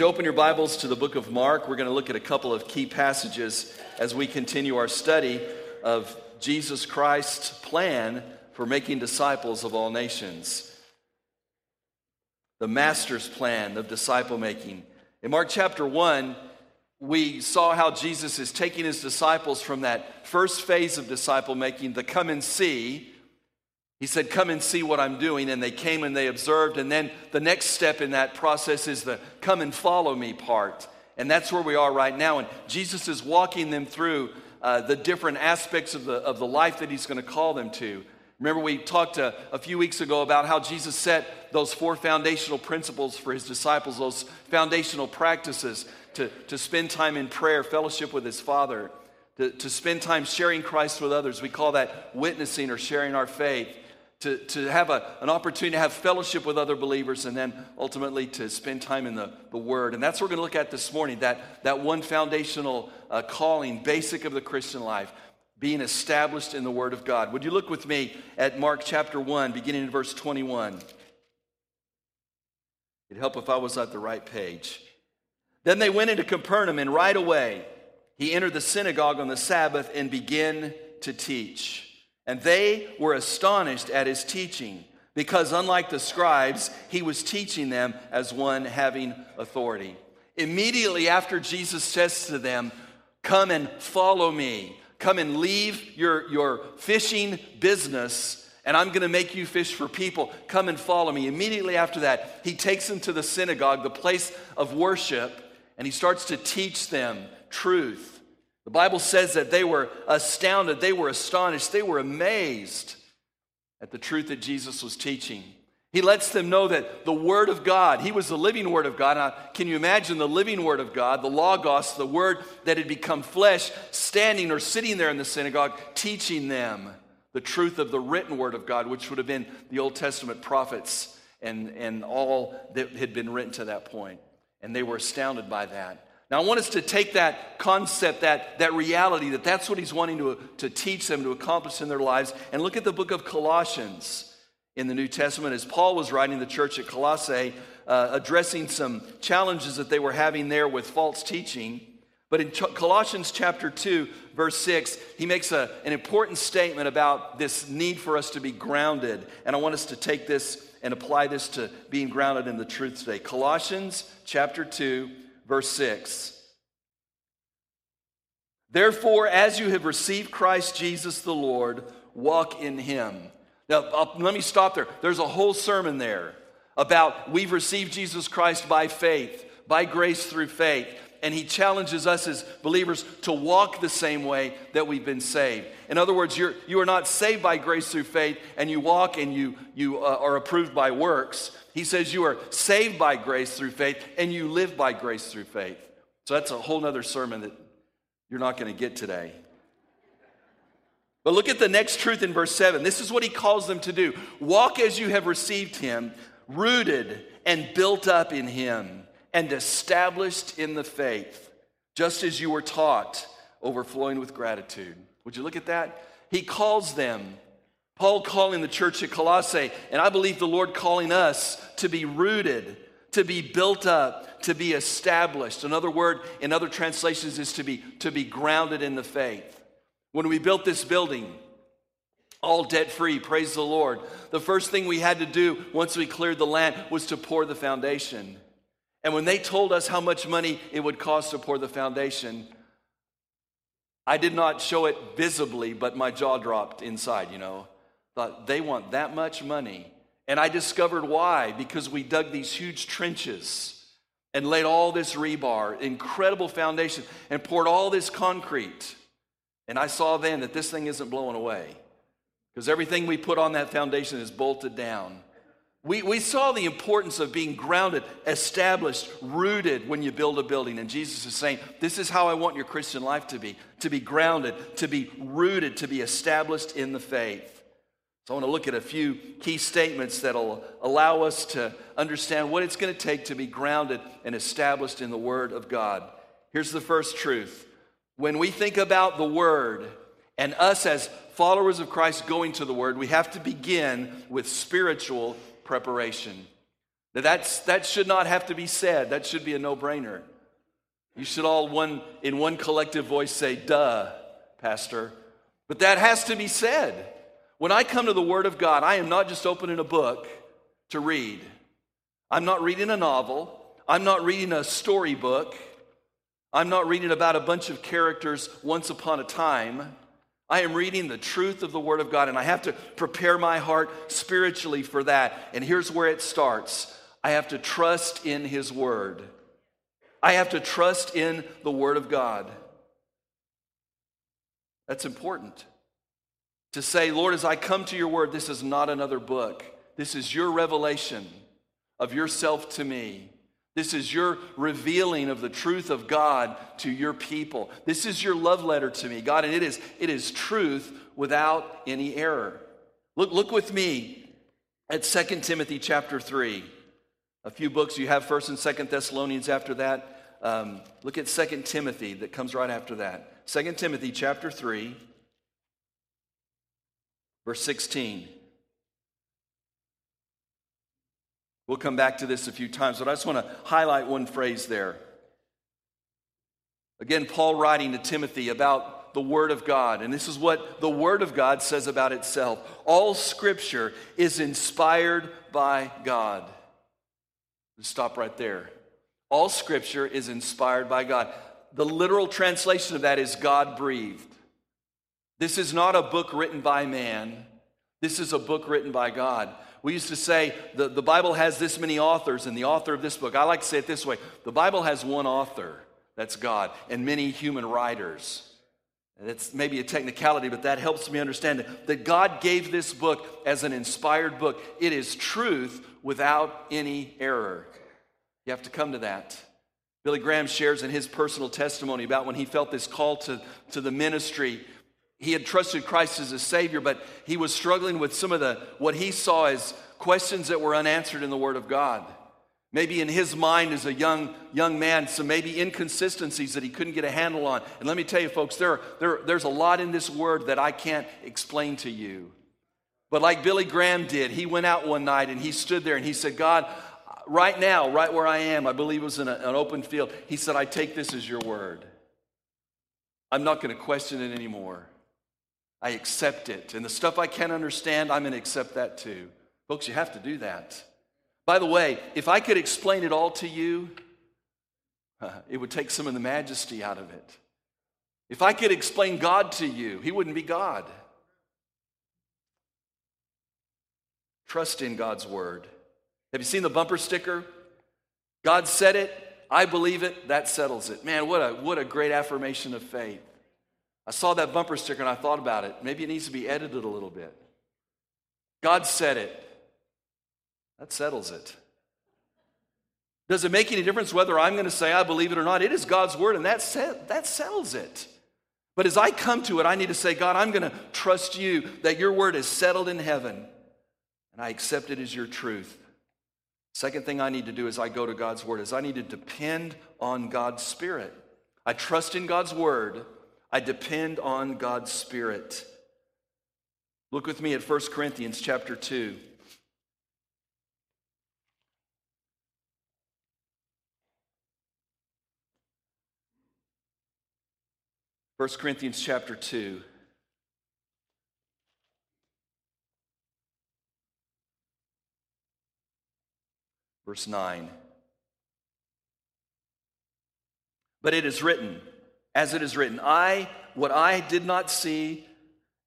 You open your Bibles to the book of Mark? We're going to look at a couple of key passages as we continue our study of Jesus Christ's plan for making disciples of all nations. The Master's plan of disciple making. In Mark chapter 1, we saw how Jesus is taking his disciples from that first phase of disciple making, the come and see, he said, Come and see what I'm doing. And they came and they observed. And then the next step in that process is the come and follow me part. And that's where we are right now. And Jesus is walking them through uh, the different aspects of the, of the life that he's going to call them to. Remember, we talked a, a, few weeks ago about how Jesus set those four foundational principles for his disciples, those foundational practices to, to spend time in prayer, fellowship with his Father, to, to spend time sharing Christ with others. We call that witnessing or sharing our faith to, to have a, an opportunity to have fellowship with other believers and then ultimately to spend time in the, the Word. And that's what we're going to look at this morning that, that one foundational uh, calling, basic of the Christian life, being established in the Word of God. Would you look with me at Mark chapter 1, beginning in verse 21? It'd help if I was at the right page. Then they went into Capernaum, and right away he entered the synagogue on the Sabbath and began to teach. And they were astonished at his teaching, because unlike the scribes, he was teaching them as one having authority. Immediately after Jesus says to them, Come and follow me, come and leave your, your fishing business, and I'm going to make you fish for people. Come and follow me. Immediately after that, he takes them to the synagogue, the place of worship, and he starts to teach them truth. The Bible says that they were astounded, they were astonished, they were amazed at the truth that Jesus was teaching. He lets them know that the Word of God, He was the living Word of God. Now, can you imagine the living Word of God, the Logos, the Word that had become flesh, standing or sitting there in the synagogue, teaching them the truth of the written Word of God, which would have been the Old Testament prophets and, and all that had been written to that point. And they were astounded by that. Now, I want us to take that concept, that, that reality, that that's what he's wanting to, to teach them, to accomplish in their lives, and look at the book of Colossians in the New Testament as Paul was writing the church at Colossae, uh, addressing some challenges that they were having there with false teaching. But in Colossians chapter 2, verse 6, he makes a, an important statement about this need for us to be grounded. And I want us to take this and apply this to being grounded in the truth today. Colossians chapter 2, Verse 6 Therefore, as you have received Christ Jesus the Lord, walk in him. Now, I'll, let me stop there. There's a whole sermon there about we've received Jesus Christ by faith, by grace through faith. And he challenges us as believers to walk the same way that we've been saved. In other words, you're, you are not saved by grace through faith and you walk and you, you uh, are approved by works. He says you are saved by grace through faith and you live by grace through faith. So that's a whole other sermon that you're not going to get today. But look at the next truth in verse 7. This is what he calls them to do walk as you have received him, rooted and built up in him, and established in the faith, just as you were taught, overflowing with gratitude. Would you look at that? He calls them Paul calling the church at Colossae, and I believe the Lord calling us to be rooted, to be built up, to be established. Another word in other translations is to be, to be grounded in the faith. When we built this building, all debt free, praise the Lord, the first thing we had to do once we cleared the land was to pour the foundation. And when they told us how much money it would cost to pour the foundation, I did not show it visibly, but my jaw dropped inside, you know. Thought they want that much money. And I discovered why because we dug these huge trenches and laid all this rebar, incredible foundation, and poured all this concrete. And I saw then that this thing isn't blowing away because everything we put on that foundation is bolted down. We, we saw the importance of being grounded, established, rooted when you build a building. And Jesus is saying, This is how I want your Christian life to be to be grounded, to be rooted, to be established in the faith. So I want to look at a few key statements that'll allow us to understand what it's going to take to be grounded and established in the Word of God. Here's the first truth when we think about the Word and us as followers of Christ going to the Word, we have to begin with spiritual preparation. Now that's, that should not have to be said. That should be a no brainer. You should all one, in one collective voice say, duh, Pastor. But that has to be said. When I come to the Word of God, I am not just opening a book to read. I'm not reading a novel. I'm not reading a storybook. I'm not reading about a bunch of characters once upon a time. I am reading the truth of the Word of God, and I have to prepare my heart spiritually for that. And here's where it starts I have to trust in His Word. I have to trust in the Word of God. That's important. To say, Lord, as I come to your Word, this is not another book. This is your revelation of yourself to me. This is your revealing of the truth of God to your people. This is your love letter to me, God, and it is, it is truth without any error. Look, look with me at 2 Timothy chapter 3. A few books you have 1st and 2nd Thessalonians after that. Um, look at 2 Timothy that comes right after that. 2 Timothy chapter 3, verse 16. We'll come back to this a few times, but I just want to highlight one phrase there. Again, Paul writing to Timothy about the Word of God, and this is what the Word of God says about itself. All Scripture is inspired by God. stop right there. All Scripture is inspired by God. The literal translation of that is God breathed. This is not a book written by man, this is a book written by God. We used to say the, the Bible has this many authors, and the author of this book, I like to say it this way the Bible has one author, that's God, and many human writers. That's maybe a technicality, but that helps me understand it, that God gave this book as an inspired book. It is truth without any error. You have to come to that. Billy Graham shares in his personal testimony about when he felt this call to, to the ministry he had trusted Christ as a Savior, but he was struggling with some of the what he saw as questions that were unanswered in the Word of God. Maybe in his mind as a young, young man, some maybe inconsistencies that he couldn't get a handle on. And let me tell you, folks, there, there, there's a lot in this word that I can't explain to you. But like Billy Graham did, he went out one night and he stood there and he said, God, right now, right where I am, I believe it was in a, an open field, he said, I take this as your word. I'm not going to question it anymore. I accept it. And the stuff I can't understand, I'm going to accept that too. Folks, you have to do that. By the way, if I could explain it all to you, it would take some of the majesty out of it. If I could explain God to you, He wouldn't be God. Trust in God's word. Have you seen the bumper sticker? God said it, I believe it, that settles it. Man, what a, what a great affirmation of faith. I saw that bumper sticker and I thought about it. Maybe it needs to be edited a little bit. God said it. That settles it. Does it make any difference whether I'm going to say I believe it or not? It is God's word, and that, set, that settles it. But as I come to it, I need to say, God, I'm going to trust you that your word is settled in heaven, and I accept it as your truth. Second thing I need to do as I go to God's word is I need to depend on God's Spirit. I trust in God's word I depend on God's Spirit. Look with me at 1 Corinthians chapter 2. First Corinthians chapter 2. Verse 9. But it is written, as it is written, I, what I did not see,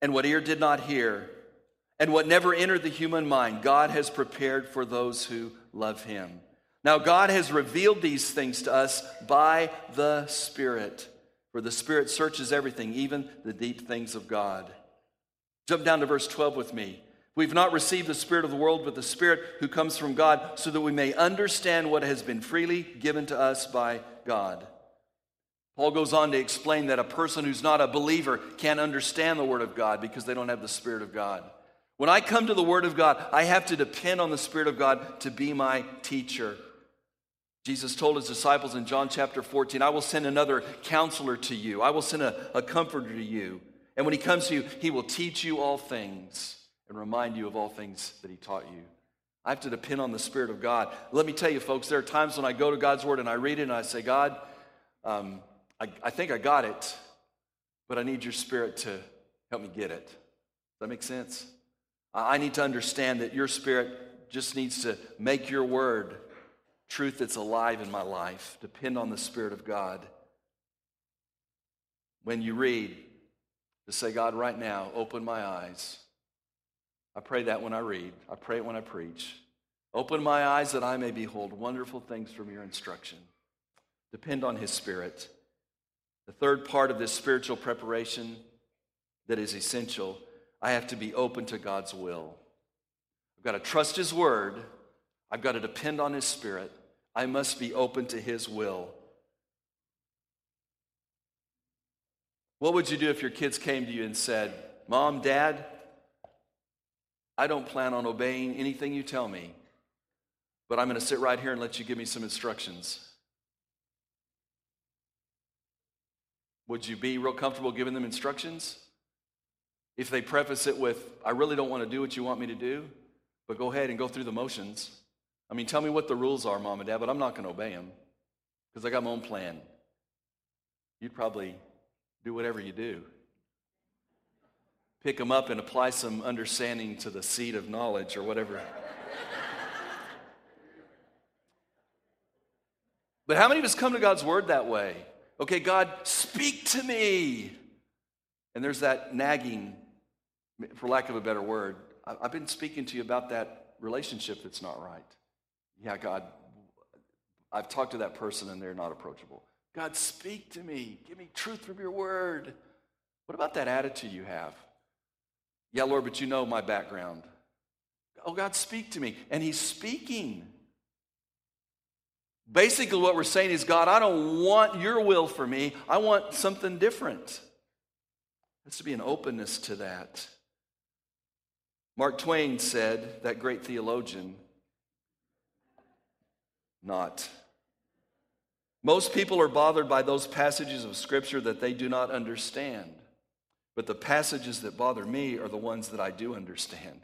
and what ear did not hear, and what never entered the human mind, God has prepared for those who love him. Now, God has revealed these things to us by the Spirit, for the Spirit searches everything, even the deep things of God. Jump down to verse 12 with me. We've not received the Spirit of the world, but the Spirit who comes from God, so that we may understand what has been freely given to us by God. Paul goes on to explain that a person who's not a believer can't understand the Word of God because they don't have the Spirit of God. When I come to the Word of God, I have to depend on the Spirit of God to be my teacher. Jesus told his disciples in John chapter 14, I will send another counselor to you, I will send a, a comforter to you. And when he comes to you, he will teach you all things and remind you of all things that he taught you. I have to depend on the Spirit of God. Let me tell you, folks, there are times when I go to God's Word and I read it and I say, God, um, I, I think I got it, but I need your Spirit to help me get it. Does that make sense? I need to understand that your Spirit just needs to make your Word truth that's alive in my life. Depend on the Spirit of God. When you read, to say, God, right now, open my eyes I pray that when I read, I pray it when I preach. Open my eyes that I may behold wonderful things from your instruction. Depend on his spirit. The third part of this spiritual preparation that is essential, I have to be open to God's will. I've got to trust his word. I've got to depend on his spirit. I must be open to his will. What would you do if your kids came to you and said, Mom, Dad, I don't plan on obeying anything you tell me, but I'm going to sit right here and let you give me some instructions. Would you be real comfortable giving them instructions? If they preface it with, I really don't want to do what you want me to do, but go ahead and go through the motions. I mean, tell me what the rules are, mom and dad, but I'm not going to obey them because I got my own plan. You'd probably do whatever you do pick them up and apply some understanding to the seed of knowledge or whatever. but how many of us come to God's word that way? Okay, God, speak to me. And there's that nagging, for lack of a better word. I've been speaking to you about that relationship that's not right. Yeah, God, I've talked to that person and they're not approachable. God, speak to me. Give me truth from your word. What about that attitude you have? Yeah, Lord, but you know my background. Oh, God, speak to me. And He's speaking. Basically, what we're saying is, God, I don't want your will for me. I want something different. Has to be an openness to that. Mark Twain said, that great theologian, not. Most people are bothered by those passages of Scripture that they do not understand. But the passages that bother me are the ones that I do understand.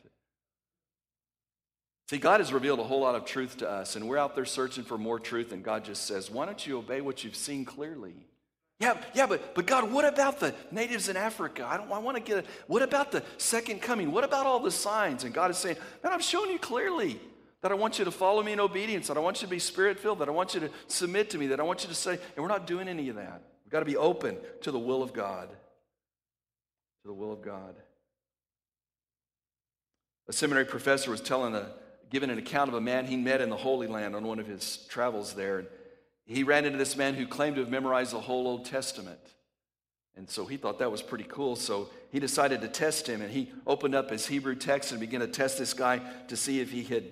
See, God has revealed a whole lot of truth to us, and we're out there searching for more truth, and God just says, Why don't you obey what you've seen clearly? Yeah, yeah, but, but God, what about the natives in Africa? I, don't, I want to get it. What about the second coming? What about all the signs? And God is saying, Man, I'm showing you clearly that I want you to follow me in obedience, that I want you to be spirit filled, that I want you to submit to me, that I want you to say, and we're not doing any of that. We've got to be open to the will of God to the will of God. A seminary professor was telling a, giving an account of a man he met in the Holy Land on one of his travels there. He ran into this man who claimed to have memorized the whole Old Testament. And so he thought that was pretty cool. So he decided to test him. And he opened up his Hebrew text and began to test this guy to see if he had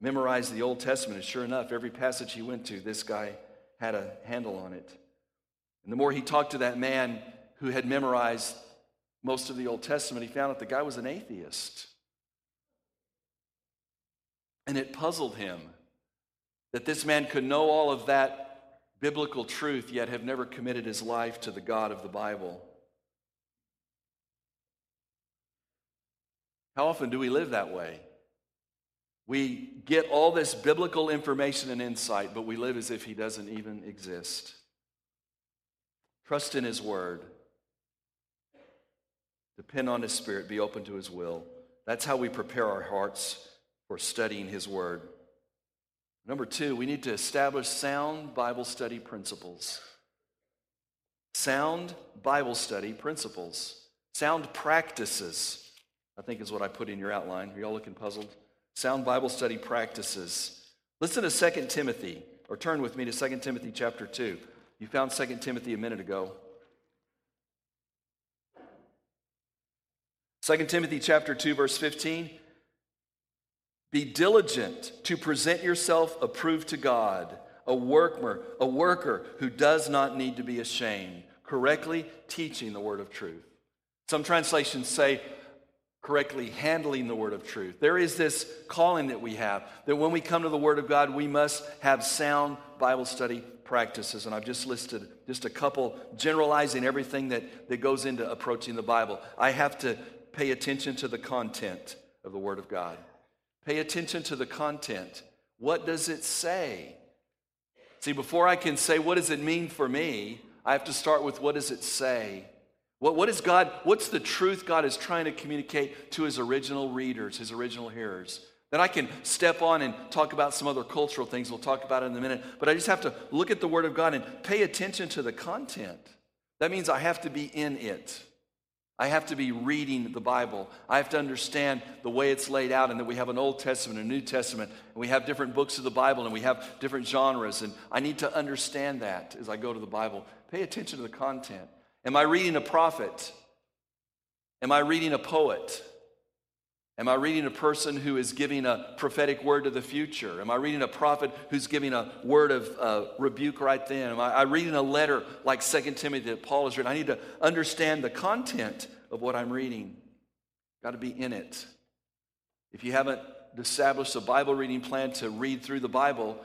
memorized the Old Testament. And sure enough, every passage he went to, this guy had a handle on it. And the more he talked to that man who had memorized most of the Old Testament, he found that the guy was an atheist. And it puzzled him that this man could know all of that biblical truth, yet have never committed his life to the God of the Bible. How often do we live that way? We get all this biblical information and insight, but we live as if he doesn't even exist. Trust in his word. Depend on His Spirit, be open to His will. That's how we prepare our hearts for studying His Word. Number two, we need to establish sound Bible study principles. Sound Bible study principles. Sound practices, I think is what I put in your outline. Are y'all looking puzzled? Sound Bible study practices. Listen to 2 Timothy, or turn with me to 2 Timothy chapter 2. You found 2 Timothy a minute ago. 2 Timothy chapter 2 verse 15 Be diligent to present yourself approved to God, a worker, a worker who does not need to be ashamed, correctly teaching the word of truth. Some translations say correctly handling the word of truth. There is this calling that we have that when we come to the word of God, we must have sound Bible study practices. And I've just listed just a couple, generalizing everything that, that goes into approaching the Bible. I have to pay attention to the content of the word of God. Pay attention to the content. What does it say? See, before I can say, what does it mean for me, I have to start with what does it say? What, what is God, what's the truth God is trying to communicate to his original readers, his original hearers? Then I can step on and talk about some other cultural things we'll talk about in a minute. But I just have to look at the Word of God and pay attention to the content. That means I have to be in it. I have to be reading the Bible. I have to understand the way it's laid out and that we have an Old Testament, and a New Testament, and we have different books of the Bible and we have different genres. And I need to understand that as I go to the Bible. Pay attention to the content. Am I reading a prophet? Am I reading a poet? Am I reading a person who is giving a prophetic word to the future? Am I reading a prophet who's giving a word of uh, rebuke right then? Am I, I reading a letter like Second Timothy that Paul has written? I need to understand the content of what I'm reading. Got to be in it. If you haven't established a Bible reading plan to read through the Bible,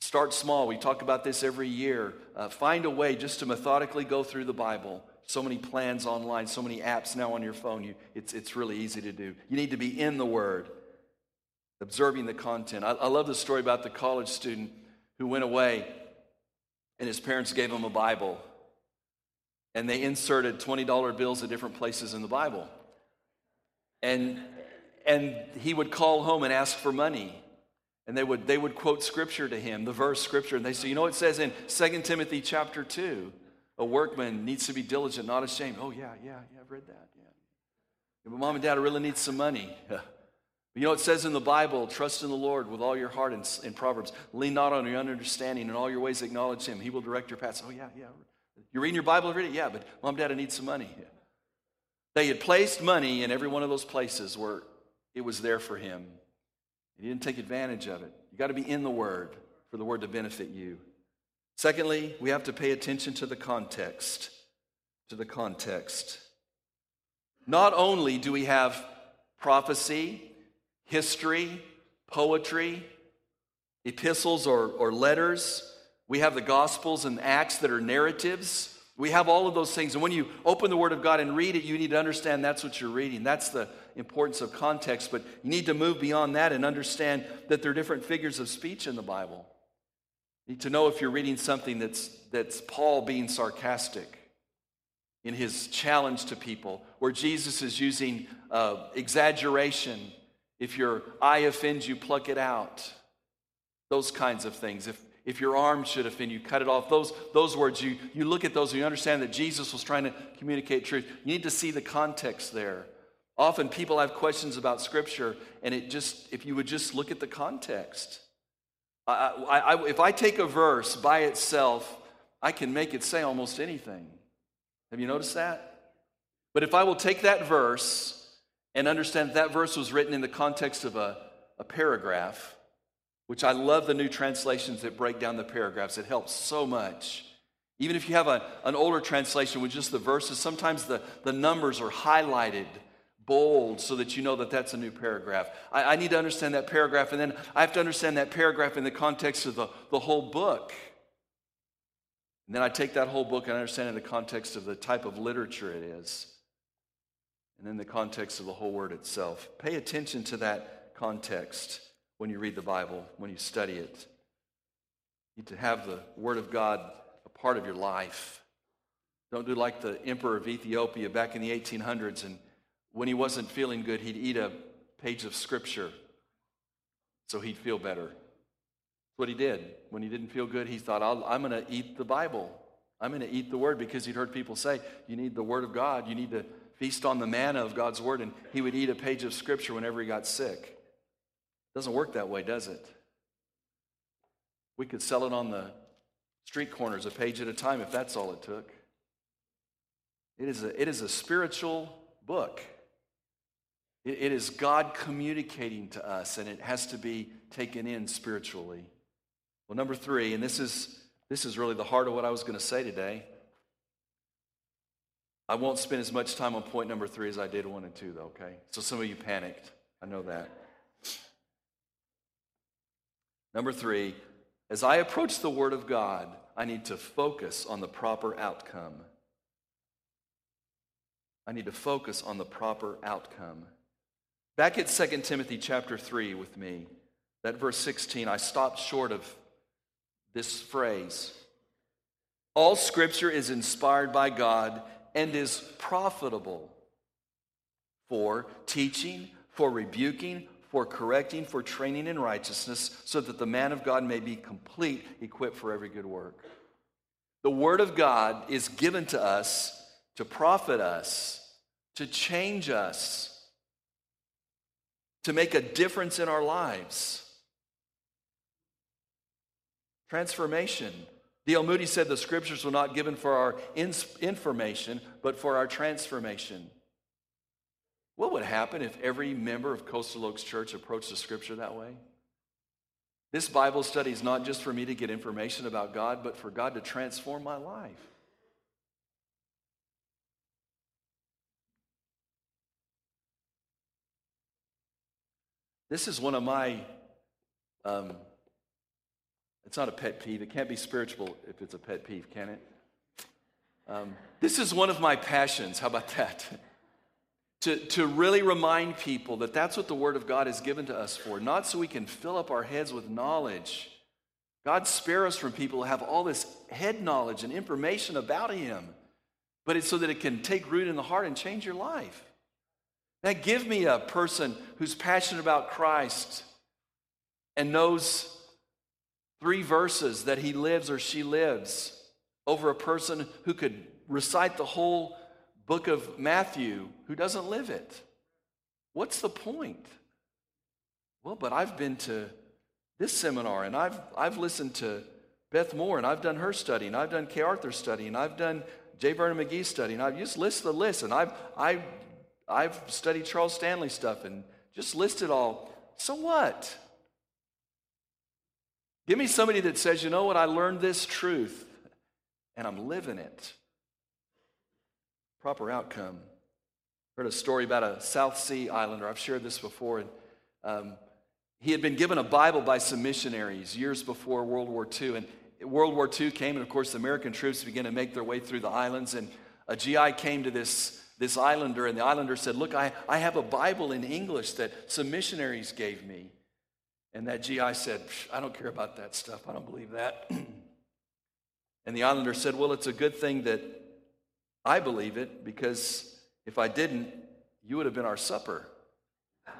start small. We talk about this every year. Uh, find a way just to methodically go through the Bible so many plans online, so many apps now on your phone. You, it's, it's really easy to do. You need to be in the Word, observing the content. I, I love the story about the college student who went away and his parents gave him a Bible. And they inserted $20 bills at different places in the Bible. And, and he would call home and ask for money. And they would, they would quote scripture to him, the verse scripture. And they say, you know what it says in 2 Timothy chapter 2? A workman needs to be diligent, not ashamed. Oh, yeah, yeah, yeah, I've read that. Yeah. But mom and dad really need some money. you know, it says in the Bible, trust in the Lord with all your heart in, in Proverbs. Lean not on your understanding. In all your ways acknowledge him. He will direct your paths. Oh, yeah, yeah. You're reading your Bible every day? Yeah, but mom, and dad, I need some money. Yeah. They had placed money in every one of those places where it was there for him. He didn't take advantage of it. You got to be in the Word for the Word to benefit you. Secondly, we have to pay attention to the context. To the context. Not only do we have prophecy, history, poetry, epistles or, or letters, we have the Gospels and Acts that are narratives. We have all of those things. And when you open the Word of God and read it, you need to understand that's what you're reading. That's the importance of context. But you need to move beyond that and understand that there are different figures of speech in the Bible. You need to know if you're reading something that's, that's Paul being sarcastic in his challenge to people, where Jesus is using uh, exaggeration. If your eye offends you, pluck it out. Those kinds of things. If, if your arm should offend you, cut it off. Those, those words, you, you look at those and you understand that Jesus was trying to communicate truth. You need to see the context there. Often people have questions about Scripture, and it just, if you would just look at the context. I, I, if I take a verse by itself, I can make it say almost anything. Have you noticed that? But if I will take that verse and understand that, that verse was written in the context of a, a paragraph, which I love the new translations that break down the paragraphs, it helps so much. Even if you have a, an older translation with just the verses, sometimes the, the numbers are highlighted bold so that you know that that's a new paragraph. I, I, need to understand that paragraph, and then I have to understand that paragraph in the context of the, the whole book. And then I take that whole book and understand in the context of the type of literature it is, and then the context of the whole word itself. Pay attention to that context when you read the Bible, when you study it. You need to have the Word of God a part of your life. Don't do like the emperor of Ethiopia back in the 1800s and when he wasn't feeling good, he'd eat a page of scripture so he'd feel better. That's what he did. When he didn't feel good, he thought, I'm going to eat the Bible. I'm going to eat the word because he'd heard people say, You need the word of God. You need to feast on the manna of God's word. And he would eat a page of scripture whenever he got sick. It doesn't work that way, does it? We could sell it on the street corners a page at a time if that's all it took. It is a, it is a spiritual book. It, it is God communicating to us, and it has to be taken in spiritually. Well, number three, and this is, this is really the heart of what I was going to say today. I won't spend as much time on point number three as I did one and two, though, okay? So some of you panicked. I know that. Number three, as I approach the Word of God, I need to focus on the proper outcome. I need to focus on the proper outcome. Back at 2 Timothy chapter 3 with me, that verse 16, I stopped short of this phrase. All scripture is inspired by God and is profitable for teaching, for rebuking, for correcting, for training in righteousness, so that the man of God may be complete, equipped for every good work. The Word of God is given to us to profit us, to change us, to make a difference in our lives. Transformation. D.L. Moody said the scriptures were not given for our information, but for our transformation. What would happen if every member of Coastal Oaks Church approached the scripture that way? This Bible study is not just for me to get information about God, but for God to transform my life. This is one of my, um, it's not a pet peeve. It can't be spiritual if it's a pet peeve, can it? Um, this is one of my passions. How about that? to, to really remind people that that's what the Word of God is given to us for, not so we can fill up our heads with knowledge. God spare us from people who have all this head knowledge and information about Him, but it's so that it can take root in the heart and change your life. Now, give me a person who's passionate about Christ and knows three verses that he lives or she lives over a person who could recite the whole book of Matthew who doesn't live it. What's the point? Well, but I've been to this seminar and I've, I've listened to Beth Moore and I've done her study and I've done Kay Arthur's study and I've done J. Vernon McGee's study and I've just listed the list and I've, I've, I've studied Charles Stanley stuff and just listed all. So what? Give me somebody that says, you know what, I learned this truth and I'm living it proper outcome. Heard a story about a South Sea Islander. I've shared this before. And, um, he had been given a Bible by some missionaries years before World War II. And World War II came, and of course, the American troops began to make their way through the islands. And a GI came to this, this islander, and the islander said, Look, I, I have a Bible in English that some missionaries gave me. And that GI said, I don't care about that stuff. I don't believe that. and the islander said, Well, it's a good thing that I believe it because if I didn't, you would have been our supper.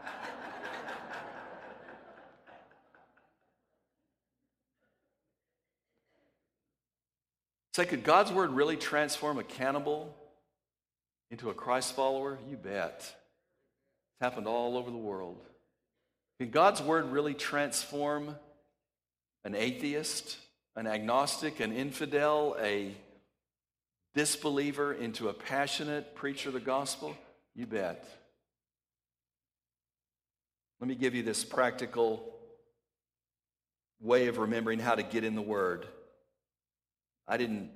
Say, could God's word really transform a cannibal into a Christ follower? You bet. It's happened all over the world. Can God's word really transform an atheist, an agnostic, an infidel, a disbeliever into a passionate preacher of the gospel? You bet. Let me give you this practical way of remembering how to get in the Word. I didn't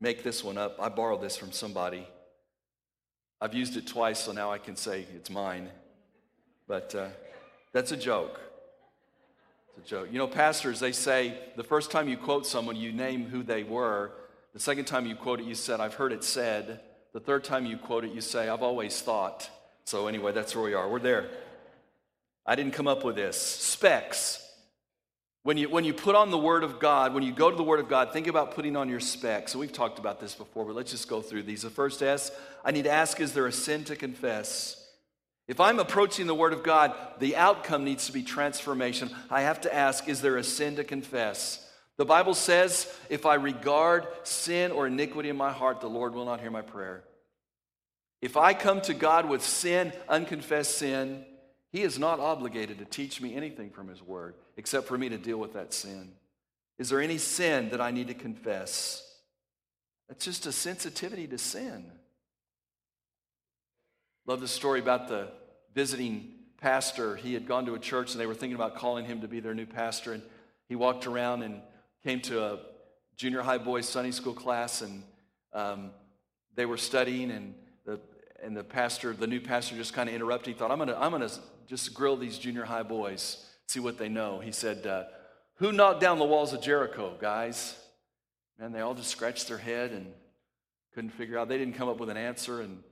make this one up, I borrowed this from somebody. I've used it twice, so now I can say it's mine. But uh, that's a joke. It's a joke. You know, pastors, they say the first time you quote someone, you name who they were, the second time you quote it, you said, I've heard it said. The third time you quote it, you say, I've always thought. So, anyway, that's where we are. We're there. I didn't come up with this. Specs. When you, when you put on the Word of God, when you go to the Word of God, think about putting on your specs. So we've talked about this before, but let's just go through these. The first S, I need to ask, is there a sin to confess? If I'm approaching the Word of God, the outcome needs to be transformation. I have to ask, is there a sin to confess? The Bible says, if I regard sin or iniquity in my heart, the Lord will not hear my prayer. If I come to God with sin, unconfessed sin, He is not obligated to teach me anything from His Word except for me to deal with that sin. Is there any sin that I need to confess? That's just a sensitivity to sin. Love the story about the visiting pastor. He had gone to a church and they were thinking about calling him to be their new pastor. And he walked around and came to a junior high boys Sunday school class, and um, they were studying, and the and the pastor, the new pastor, just kind of interrupted. He thought, "I'm gonna, I'm gonna just grill these junior high boys, see what they know." He said, uh, "Who knocked down the walls of Jericho, guys?" Man, they all just scratched their head and couldn't figure out. They didn't come up with an answer, and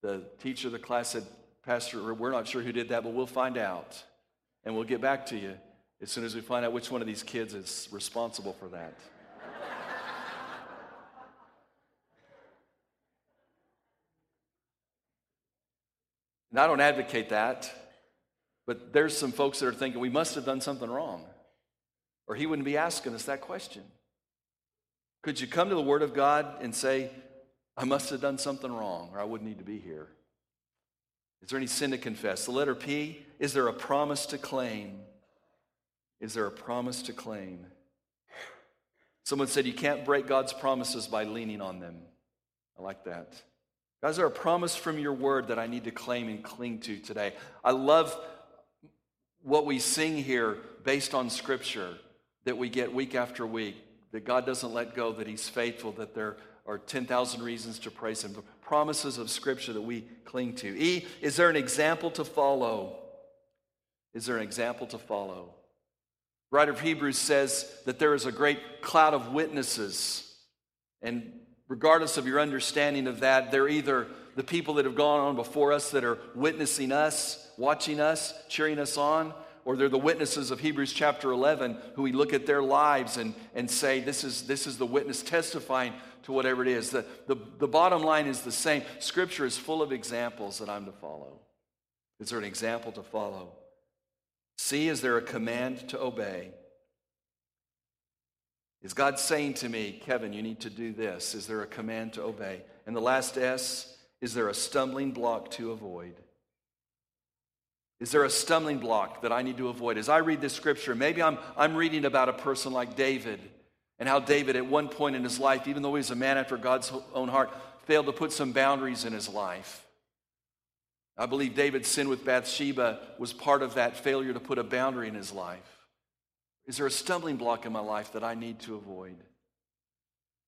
the teacher of the class said, "Pastor, we're not sure who did that, but we'll find out, and we'll get back to you as soon as we find out which one of these kids is responsible for that." And I don't advocate that, but there's some folks that are thinking we must have done something wrong, or he wouldn't be asking us that question. Could you come to the Word of God and say, I must have done something wrong, or I wouldn't need to be here? Is there any sin to confess? The letter P, is there a promise to claim? Is there a promise to claim? Someone said you can't break God's promises by leaning on them. I like that. Guys, there a promise from your word that I need to claim and cling to today? I love what we sing here based on scripture that we get week after week, that God doesn't let go, that He's faithful, that there are 10,000 reasons to praise Him. The promises of scripture that we cling to. E, is there an example to follow? Is there an example to follow? Writer of Hebrews says that there is a great cloud of witnesses. And regardless of your understanding of that, they're either the people that have gone on before us that are witnessing us, watching us, cheering us on, or they're the witnesses of Hebrews chapter 11 who we look at their lives and, and say, this is, this is the witness testifying to whatever it is. The, the, the bottom line is the same. Scripture is full of examples that I'm to follow. Is there an example to follow? See, is there a command to obey? Is God saying to me, Kevin, you need to do this? Is there a command to obey? And the last S, is there a stumbling block to avoid? Is there a stumbling block that I need to avoid? As I read this scripture, maybe I'm, I'm reading about a person like David and how David, at one point in his life, even though he was a man after God's own heart, failed to put some boundaries in his life. I believe David's sin with Bathsheba was part of that failure to put a boundary in his life. Is there a stumbling block in my life that I need to avoid?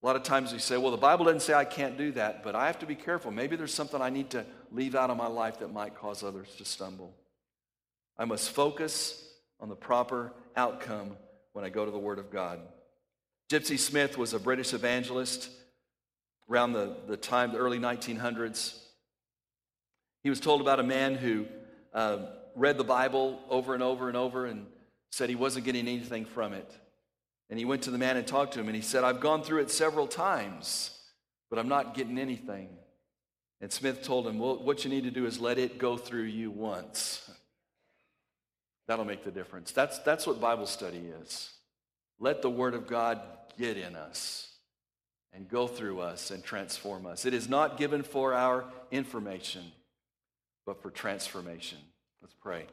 A lot of times we say, well, the Bible doesn't say I can't do that, but I have to be careful. Maybe there's something I need to leave out of my life that might cause others to stumble. I must focus on the proper outcome when I go to the Word of God. Gypsy Smith was a British evangelist around the, the time, the early 1900s. He was told about a man who uh, read the Bible over and over and over and said he wasn't getting anything from it. And he went to the man and talked to him, and he said, I've gone through it several times, but I'm not getting anything. And Smith told him, Well, what you need to do is let it go through you once. That'll make the difference. That's, that's what Bible study is. Let the Word of God get in us and go through us and transform us. It is not given for our information, but for transformation. Let's pray.